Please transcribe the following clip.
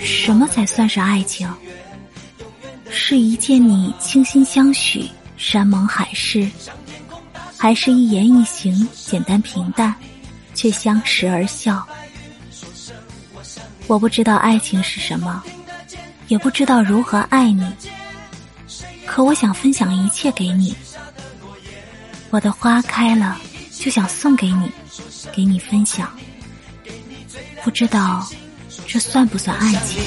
什么才算是爱情？是一见你倾心相许，山盟海誓，还是一言一行简单平淡，却相视而笑？我不知道爱情是什么，也不知道如何爱你，可我想分享一切给你。我的花开了，就想送给你，给你分享。不知道这算不算爱情？